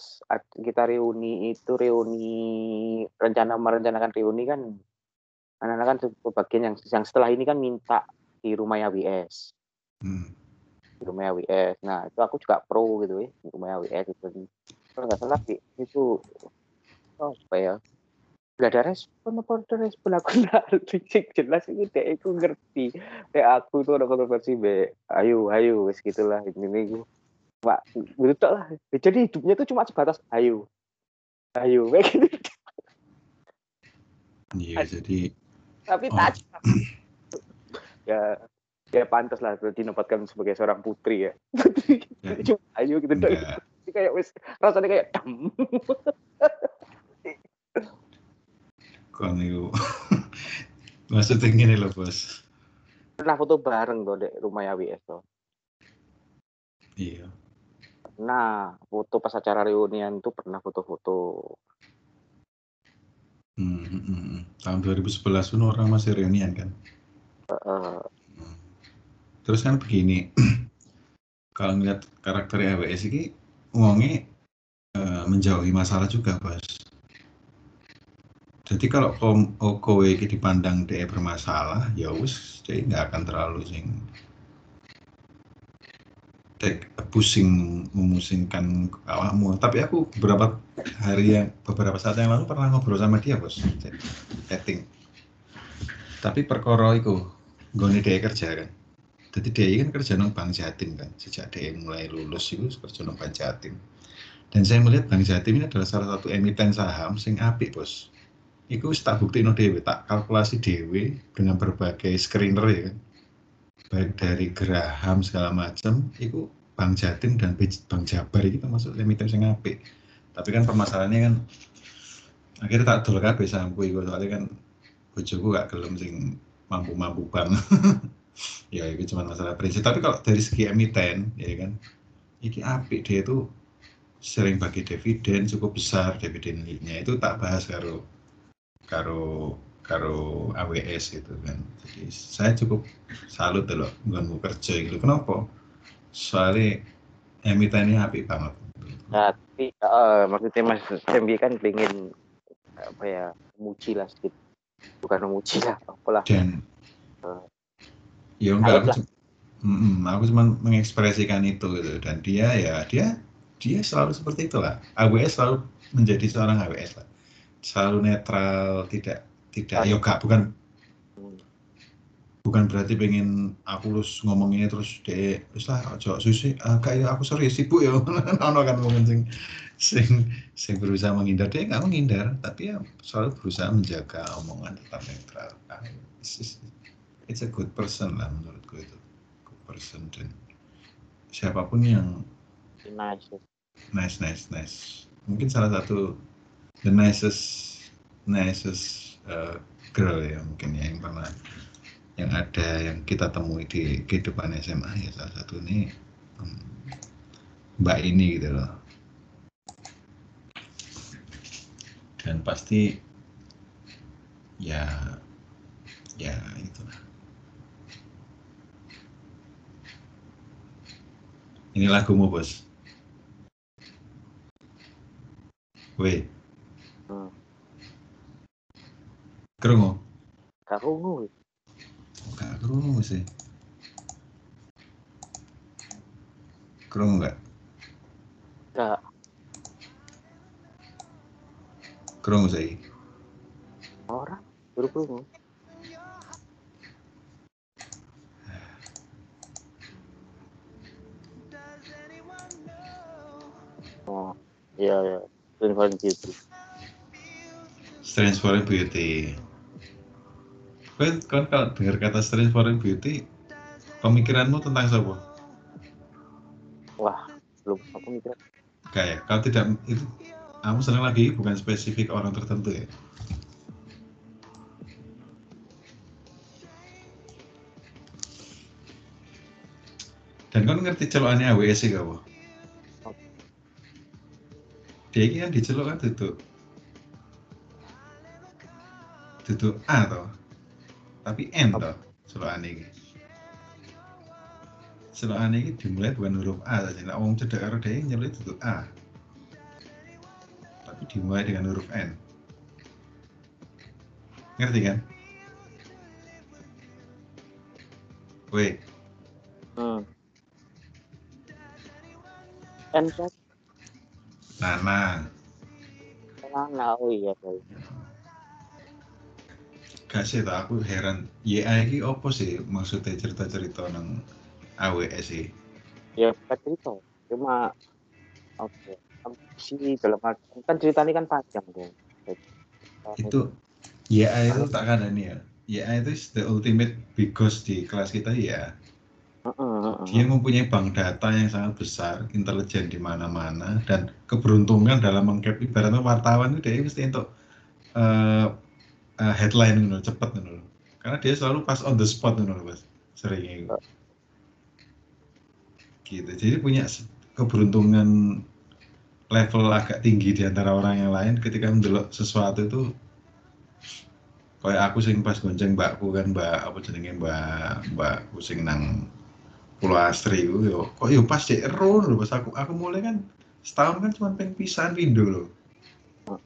kita reuni itu reuni rencana merencanakan reuni kan anak-anak kan bagian yang yang setelah ini kan minta di rumah WS hmm. di rumah WS nah itu aku juga pro gitu ya di rumah WS itu. Kalau nggak salah itu oh, apa ya nggak ada respon apa ada respon aku nggak licik jelas ini deh aku ngerti. Deh aku tuh ada kontroversi be ayo ayo wes gitulah ini nih Pak, betul lah. Jadi hidupnya itu cuma sebatas ayo. Ayo, kayak gitu. Iya, jadi tapi oh. tak ya ya pantas lah dinempatkan sebagai seorang putri ya. Putri ya, cuma ayo gitu dong. Kayak wes rasanya kayak dam. Kon itu maksudnya gini loh bos. Pernah foto bareng tuh dek rumah WS tuh. Iya. Nah, foto pas acara reunian itu pernah foto-foto. Hmm, hmm, hmm, hmm. Tahun 2011 pun orang masih reunian kan? Uh, Terus kan begini, kalau ngeliat karakter AWS ini, uangnya uh, menjauhi masalah juga, bos. Jadi kalau kom kowe dipandang dia bermasalah, ya us, jadi nggak akan terlalu sing tek pusing memusingkan awakmu. Tapi aku beberapa hari yang beberapa saat yang lalu pernah ngobrol sama dia bos chatting. Tapi perkara itu gue dia kerja kan. Jadi dia kan kerja nong Bank Jatim kan. Sejak dia mulai lulus itu kerja nong Bank Jatim. Dan saya melihat Bank Jatim ini adalah salah satu emiten saham sing apik bos. Itu tak bukti no dewe tak kalkulasi dewe dengan berbagai screener ya kan baik dari Graham segala macam itu Bank Jatim dan Bank Jabar itu termasuk emiten sing apik. Tapi kan permasalahannya kan akhirnya tak dol kabeh sampo iku soalnya kan bojoku gak gelem sing mampu-mampu banget ya itu cuma masalah prinsip. Tapi kalau dari segi emiten ya kan iki apik. Dia itu sering bagi dividen cukup besar dividennya. Itu tak bahas karo karo karo AWS gitu kan. Jadi saya cukup salut loh nggak kerja gitu. Kenapa? Soalnya emitennya api banget. Tapi uh, maksudnya Mas Sembi kan pengen apa ya muci lah sedikit. Bukan memuji lah apalah. Dan uh, ya enggak aku, mm, aku cuma mengekspresikan itu gitu. Dan dia ya dia dia selalu seperti itulah. AWS selalu menjadi seorang AWS lah. Selalu netral tidak tidak yoga bukan. Hmm. bukan berarti pengen aku terus ngomongnya terus deh terus lah ojo susi uh, kayak aku sorry sibuk ya. Ono kan ngomong sing sing sing berusaha menghindar. Dia nggak menghindar tapi ya selalu berusaha menjaga omongan tetap netral. Ah, it's, it's a good person lah menurutku itu. Good person dan siapa pun yang nice. Nice nice nice. Mungkin salah satu the nicest nicest uh, girl ya mungkin ya yang pernah yang ada yang kita temui di kehidupan SMA ya salah satu ini um, mbak ini gitu loh. Dan pasti ya ya itulah. Ini lagumu bos. Wait. Krungu? Gak krungu. Gak krungu sih. Krungu gak? Gak. Krungu sih. Orang, baru krungu. Oh, iya iya. Strange Beauty. Strange Foreign Beauty kan, kan kalau dengar kata strange foreign beauty pemikiranmu tentang siapa? Wah, belum aku mikir. Kayak kalau tidak itu kamu senang lagi bukan spesifik orang tertentu ya? Dan kan ngerti celokannya AWS sih kamu? Dia ini kan dicelok kan tutup. Tutup A toh tapi M toh celokane iki celokane iki dimulai bukan huruf A saja. Nek wong cedek karo dhewe nyeluk itu A. Tapi dimulai dengan huruf N. Ngerti kan? Weh, Hmm. N Nana, Nana, oh iya, iya. Gak sih tak aku heran. YA iki opo sih maksudnya cerita-cerita nang AWS sih? Ya, bukan cerita. Cuma, oke. Si dalam arti, kan ceritanya kan panjang tuh. Itu YA itu tak ada nih ya. YA itu is the ultimate big boss di kelas kita ya. Heeh, heeh. Dia mempunyai bank data yang sangat besar, intelijen di mana-mana, dan keberuntungan dalam mengcap ibaratnya wartawan itu dia mesti untuk eh, eh, headline gitu, cepet gitu. Karena dia selalu pas on the spot gitu, mas, seringnya gitu. gitu. Jadi punya keberuntungan level agak tinggi di antara orang yang lain ketika mendelok sesuatu itu kayak aku sing pas gonceng mbakku kan mbak apa jenenge mbak mbakku sing nang Pulau Astri itu yo kok yo pas cek ero lho pas aku aku mulai kan setahun kan cuma peng pisan pindo lho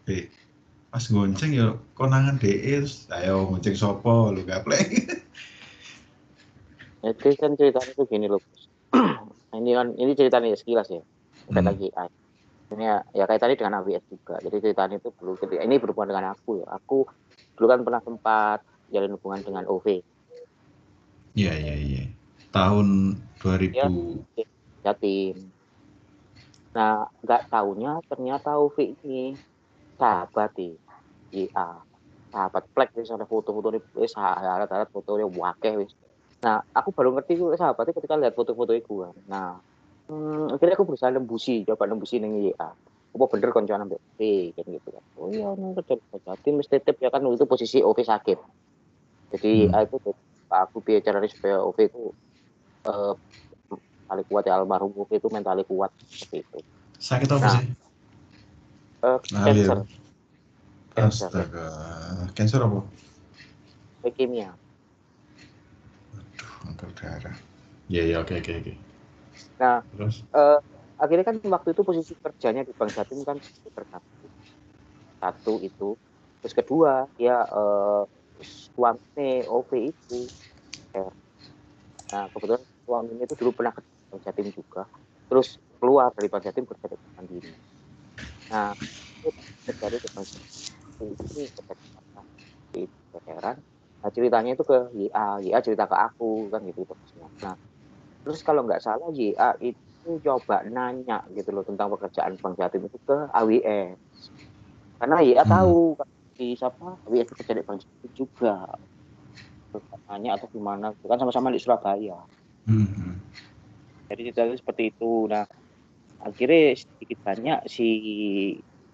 eh pas gonceng yo konangan DE terus ayo gonceng sopo lu gaplek Itu kan ceritanya tuh gini loh. Ini kan ini ceritanya sekilas ya. Bukan Hmm. lagi. Ini ya, ya kayak tadi dengan AWS juga. Jadi ceritanya itu dulu ketika ini berhubungan dengan aku ya. Aku dulu kan pernah sempat jalin hubungan dengan OV iya iya iya tahun 2000 Ya. Jatim. Nah, nggak taunya ternyata OV ini sahabat di IA. Sahabat plek wis ada foto-foto ini wis harap-harap foto ini wakeh wis. Nah, aku baru ngerti ku sahabatnya ketika lihat foto-foto itu kan. Nah, hmm, akhirnya aku berusaha nembusi, coba nembusi ning IA. Apa bener koncoan ambek OV kan gitu kan. Oh iya, nang kerja Jatim mesti titip ya kan itu posisi OV sakit. Jadi Hmm. Itu aku biar caranya supaya OV itu eh, mentalnya kuat ya almarhum OV itu mentalnya kuat seperti itu. sakit apa Nah. sih Ngalir. cancer, cancer, astaga cancer apa leukemia. aduh kanker darah iya iya oke oke oke Nah, terus eh, akhirnya kan waktu itu posisi kerjanya di Bank Jatim kan terganggu. Satu itu, terus kedua ya eh, suami OV itu. eh, Nah, kebetulan suaminya itu dulu pernah kerja di Bank Jatim juga. Terus keluar dari Bank Jatim kerja di Mandiri. Nah, itu terjadi di Bank Jatim. Ini Veteran. Nah, ceritanya itu ke YA, YA cerita ke aku kan gitu terusnya. Nah, terus kalau nggak salah YA itu coba nanya gitu loh tentang pekerjaan Bank Jatim itu ke AWS. Karena YA Hmm. tahu kan di siapa AWS kerja di Bank Jatim juga. Nanya atau gimana, itu kan sama-sama di Surabaya. Hmm. Jadi ceritanya seperti itu. Nah, akhirnya sedikit banyak si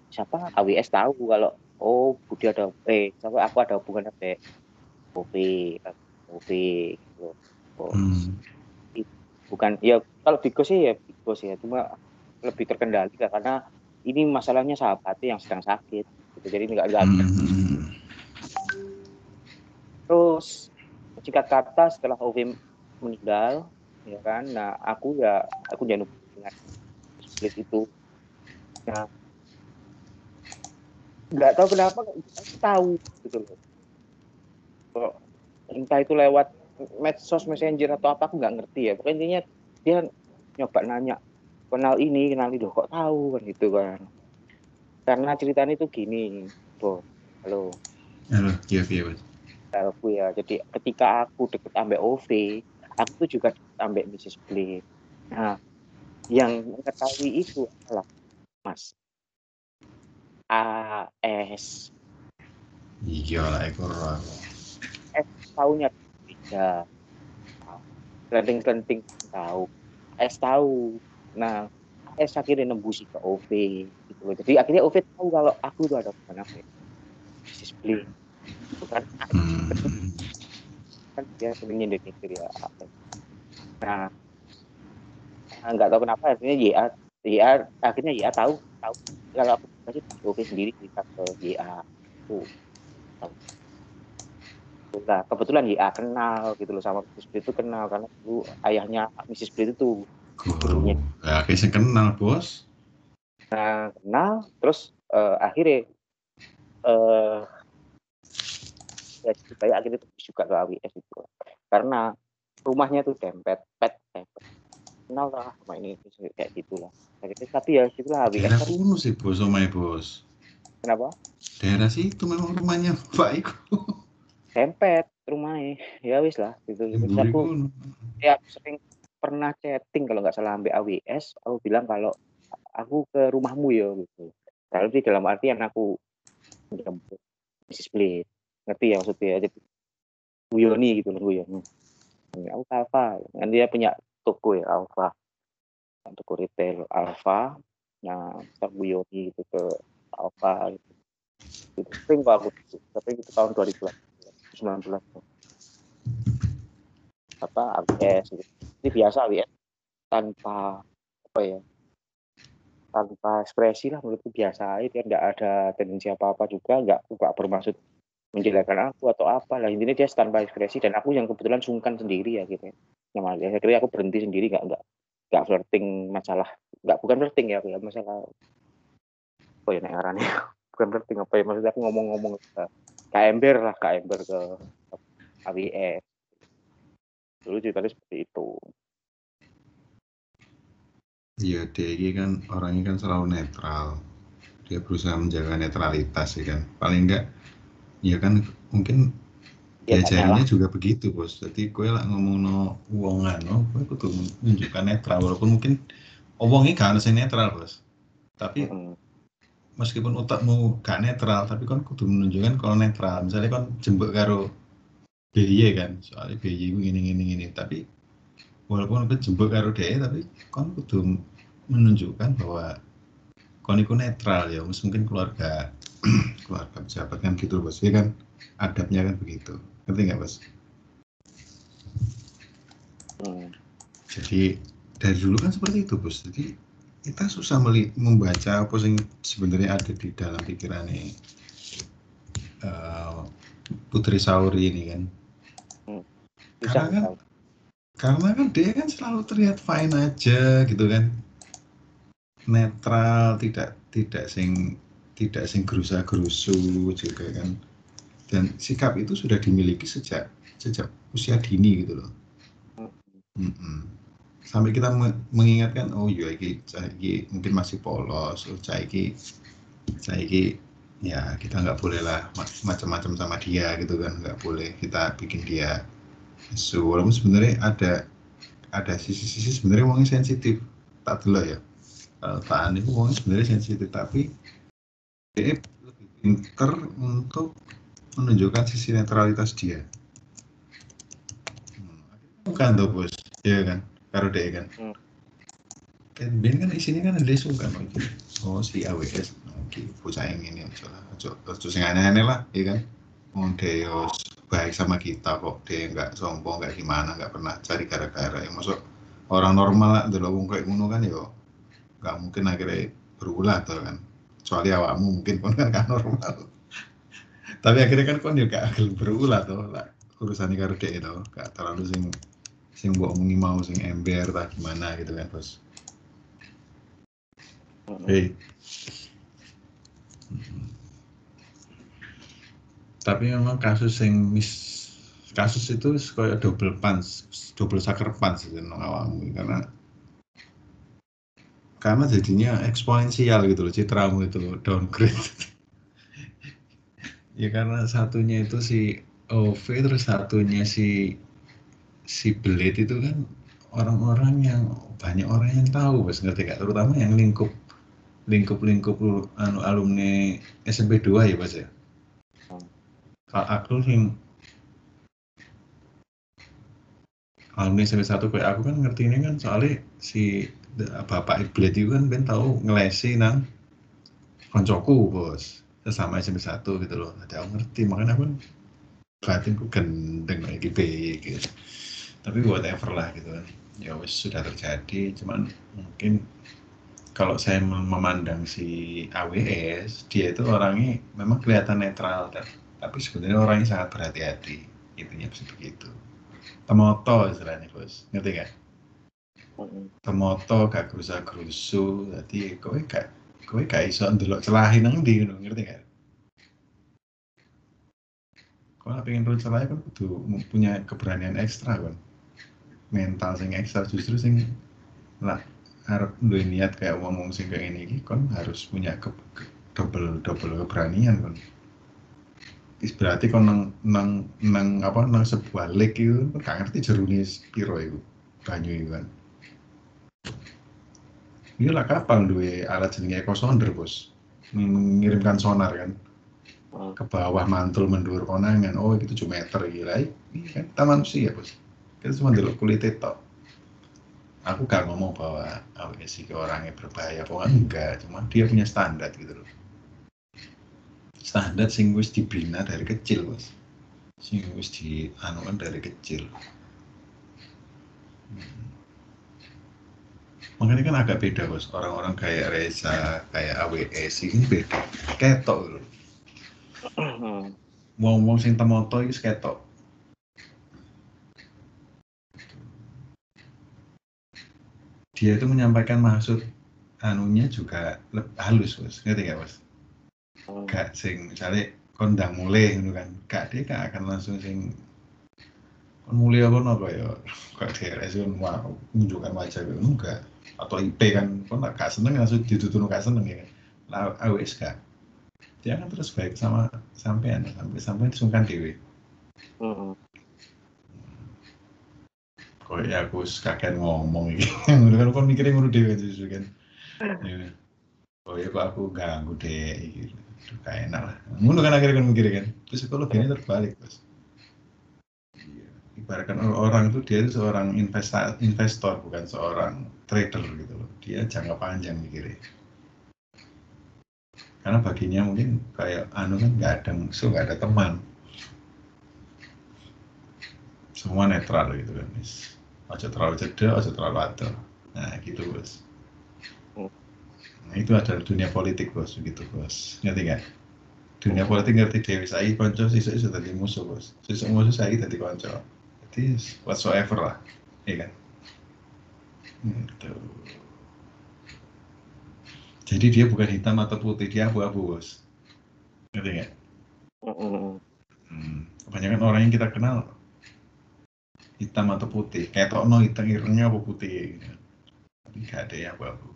siapa AWS tahu kalau oh Budi ada eh siapa aku ada hubungan sama OP OP gitu. Oh, Hmm. bukan ya kalau Bigo sih ya Bigo sih ya cuma lebih terkendali lah, karena ini masalahnya sahabatnya yang sedang sakit gitu. jadi nggak nggak Hmm, terus singkat kata setelah OV meninggal ya kan nah aku ya aku jangan dengan itu nah nggak tahu kenapa aku tahu gitu loh. Kok entah itu lewat medsos messenger atau apa aku nggak ngerti ya. Pokoknya intinya dia nyoba nanya kenal ini kenal itu kok tahu? Kan gitu kan. Karena ceritanya itu gini bro halo. Halo. Iya iya aku ya. Jadi ketika aku deket ambek OV aku tuh juga deket ambek Mrs. Blade. Nah yang mengetahui itu adalah Mas AS iya lah ekor aku tahunya beda kelenting-kelenting tahu. S tahu. Nah S akhirnya nembusi ke OV gitu loh. Jadi akhirnya OV tahu kalau aku tuh ada hubungan apa ya. Blade bukan Hmm. kan dia sering nyindir nyindir ya nah nah, nggak tahu kenapa akhirnya YA YA akhirnya YA tahu tahu. Kalau aku masih oke sendiri cerita ke YA tahu. Nah, kebetulan ya kenal gitu loh sama Mrs. Blit itu kenal karena dulu ayahnya Mrs. Blit itu Guru. Ya, kayak kenal, Bos. Nah, kenal terus uh, akhirnya uh, ya kayak akhirnya juga ke AWS itu karena rumahnya tuh dempet pet dempet kenal lah sama ini kayak gitulah. Akhirnya tapi ya gitulah AWS daerah kuno sih bos omai bos. Kenapa? Daerah situ memang rumahnya Pak Iko dempet rumahnya. Ya wis lah gitu. Terus aku ya sering pernah chatting kalau nggak salah ambil AWS aku bilang kalau aku ke rumahmu ya gitu. Tapi dalam artian aku menjemput Mrs. Split. Ngerti ya maksudnya? Jadi Guyoni gitu loh Guyoni aku Alfa kan dia punya toko ya Alfa toko retail Alfa nah kita Guyoni gitu ke Alfa gitu. Itu sering kok aku tapi itu tahun 2019 apa ABS gitu. ini biasa ABS tanpa apa ya tanpa ekspresi lah menurutku biasa aja. Dia tidak ada tendensi apa apa juga nggak nggak bermaksud menjelekkan aku atau apa lah. Intinya dia tanpa ekspresi dan aku yang kebetulan sungkan sendiri ya gitu. Nah, ya akhirnya aku berhenti sendiri nggak nggak nggak flirting masalah. Nggak bukan flirting ya, ya masalah. Oh ya nih bukan flirting apa ya maksudnya aku ngomong-ngomong ke KMBR lah KMBR ke AWS dulu ceritanya seperti itu. Iya, dia kan orangnya kan selalu netral. Dia berusaha menjaga netralitas ya kan. Paling enggak ya kan mungkin ya, diajarinnya juga begitu bos. Jadi gue lah ngomong no uangan no gue kudu menunjukkan netral walaupun mungkin omongnya kan harus netral bos. Tapi hmm. meskipun otakmu gak netral tapi kan kudu menunjukkan kalau netral. Misalnya kan jembek karo BY kan soalnya BY gue ini ini ini tapi walaupun gue jembek karo dia tapi kan kudu menunjukkan bahwa kon netral ya mungkin keluarga keluarga pejabat kan gitu bos. Ya kan? Adabnya kan begitu. Ngerti nggak bos? Hmm. jadi dari dulu kan seperti itu bos. Jadi kita susah membaca apa yang sebenarnya ada di dalam pikiran ini. Uh, Putri Sauri ini kan. Hmm. karena kan karena kan dia kan selalu terlihat fine aja gitu kan. Netral tidak tidak sing tidak sing gerusa-gerusu juga kan. Dan sikap itu sudah dimiliki sejak sejak usia dini gitu loh. Mm -mm. sampai kita mengingatkan oh iya ini, ini mungkin masih polos oh ini ini ya kita nggak boleh lah macam-macam sama dia gitu kan. Nggak boleh kita bikin dia so walaupun sebenarnya ada ada sisi-sisi sebenarnya uangnya sensitif. Tak dulu ya. Uh, Pak itu sebenarnya sensitif tapi dia lebih pinter untuk menunjukkan sisi netralitas dia. Hmm. Bukan tuh bos, ya kan, karo dia kan. Hmm. Kan Ben kan isinya kan ada sungkan lagi. Oh si AWS, oke, bocah yang ini aja lah, ojo sing aneh-aneh lah, ya kan. Oh Deus baik sama kita kok, dia nggak sombong, nggak gimana, nggak pernah cari gara-gara. Yang masuk orang normal lah, dulu kayak ngono kan yo, nggak mungkin akhirnya berulah tuh kan kecuali awakmu mungkin pun kan kan normal. Tapi akhirnya kan kon juga agak berulah tuh lah. Urusan ini karo dek itu gak terlalu sing sing buat omongi mau sing ember tak gimana gitu kan bos. Hey. tapi memang kasus yang mis kasus itu kayak double punch double sucker punch itu awakmu karena karena jadinya eksponensial gitu loh citramu itu downgrade. Ya karena satunya itu si OV terus satunya si si Blade itu kan orang-orang yang banyak orang yang tahu bos ngerti gak terutama yang lingkup lingkup lingkup anu alumni SMP 2 ya bos ya? Kalau aku yang alumni SMP 1 kayak aku kan ngerti ini kan soalnya si bapak iblet itu kan ben tahu ngelesi nang koncoku bos. Sesama SMP satu gitu loh. Ada aku ngerti makanya aku batinku gendeng lagi B gitu. Tapi whatever lah gitu kan. Ya wes sudah terjadi. Cuman mungkin kalau saya memandang si AWS dia itu orangnya memang kelihatan netral tapi sebenarnya orangnya sangat berhati-hati. Intinya begitu. Temoto istilahnya bos. Ngerti gak. Temoto gak gerusa gerusu jadi kowe gak kowe gak iso ndelok celahi nang ndi ngono ngerti gak? Kalau pengen ndelok celahi kan kudu punya keberanian ekstra kan mental sing ekstra justru sing lah harap duwe niat kayak ngomong sing kayak ini kon harus punya ke, double double keberanian kan Is berarti kon nang nang nang apa nang sebuah lake itu kan ngerti jerune piro itu banyu itu kan ini lah kapal duwe alat jenenge eco sounder bos? Mengirimkan sonar kan? Hmm. ke bawah mantul mendur konangan. Oh itu 7 meter gila ini kan? Kita manusia bos. Kita cuma dulu kulit tok. Aku gak ngomong bahwa AWS ke orangnya berbahaya pokoknya enggak. Cuma dia punya standar gitu loh. Standar sing wis dibina dari kecil bos. Sing wis dianukan dari kecil makanya kan agak beda bos. Orang-orang kayak Reza kayak AWS ini beda. Ketok loh Hmm. wong-wong sing temoto iki ketok. Dia itu menyampaikan maksud anunya juga lebih halus bos. Ngerti gak bos? Hmm. gak sing misalnya kondang mulai gitu kan. Gak dia gak akan langsung sing kon mulai apa no kaya kok DRS kan mau menunjukkan wajah gitu enggak atau IP kan kon gak seneng langsung ditutup gak seneng ya kan? Lah AWS gak. Dia akan terus baik sama sampean sampai sampai sungkan Hmm. kok ya aku kakek ngomong ngono kan kon mikirnya ngono dhewe justru kan. Ya oh ya kok aku ganggu deh gitu gak enak lah. Ngono kan akhirnya kan mikir kan. Terus psikologinya terbalik terus Iya. Ibaratkan or- orang itu dia itu seorang investa investor bukan seorang trader gitu loh. Dia jangka panjang mikirnya. Karena baginya mungkin kayak anu kan nggak ada musuh nggak ada teman. Semua netral gitu kan Wis. ojo terlalu cedek ojo terlalu adoh nah gitu bos. Hmm. nah itu adalah dunia politik bos. Begitu bos. Ngerti nggak? Dunia politik ngerti dewi saya konco sisuk iso tadi musuh bos. Sisuk musuh saya tadi konco jadi whatsoever lah iya kan? Gitu. Jadi dia bukan hitam atau putih dia abu-abu bos. Ngerti nggak? Hmm. Kebanyakan orang yang kita kenal hitam atau putih. Kayak no hitam irengnya apa putih gitu. tapi gak ada yang abu-abu.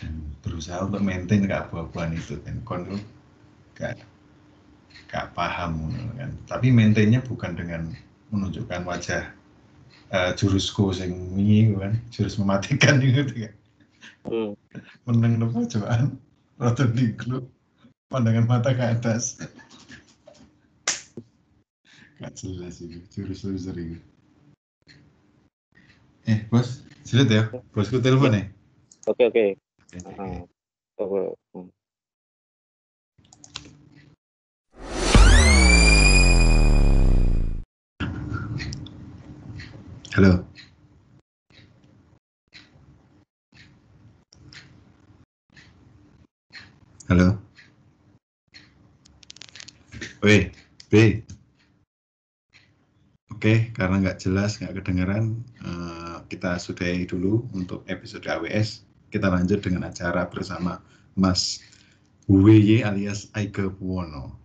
Dan berusaha untuk maintain keabu-abuan itu dan kon lu gak gak paham gitu kan. Tapi maintainnya bukan dengan menunjukkan wajah eh, jurusku sing wingi gitu kan. Jurus mematikan gitu kan. Hmm. meneng no pojokan rada diglu. Pandangan mata ke atas. Gak jelas itu jurus loser itu eh bos silat ya? Bosku telepon ya? Oke oke. Oke, halo halo Woi, B. Oke, karena nggak jelas, nggak kedengeran, eh, kita sudahi dulu untuk episode AWS. Kita lanjut dengan acara bersama Mas WY alias Aike Puwono.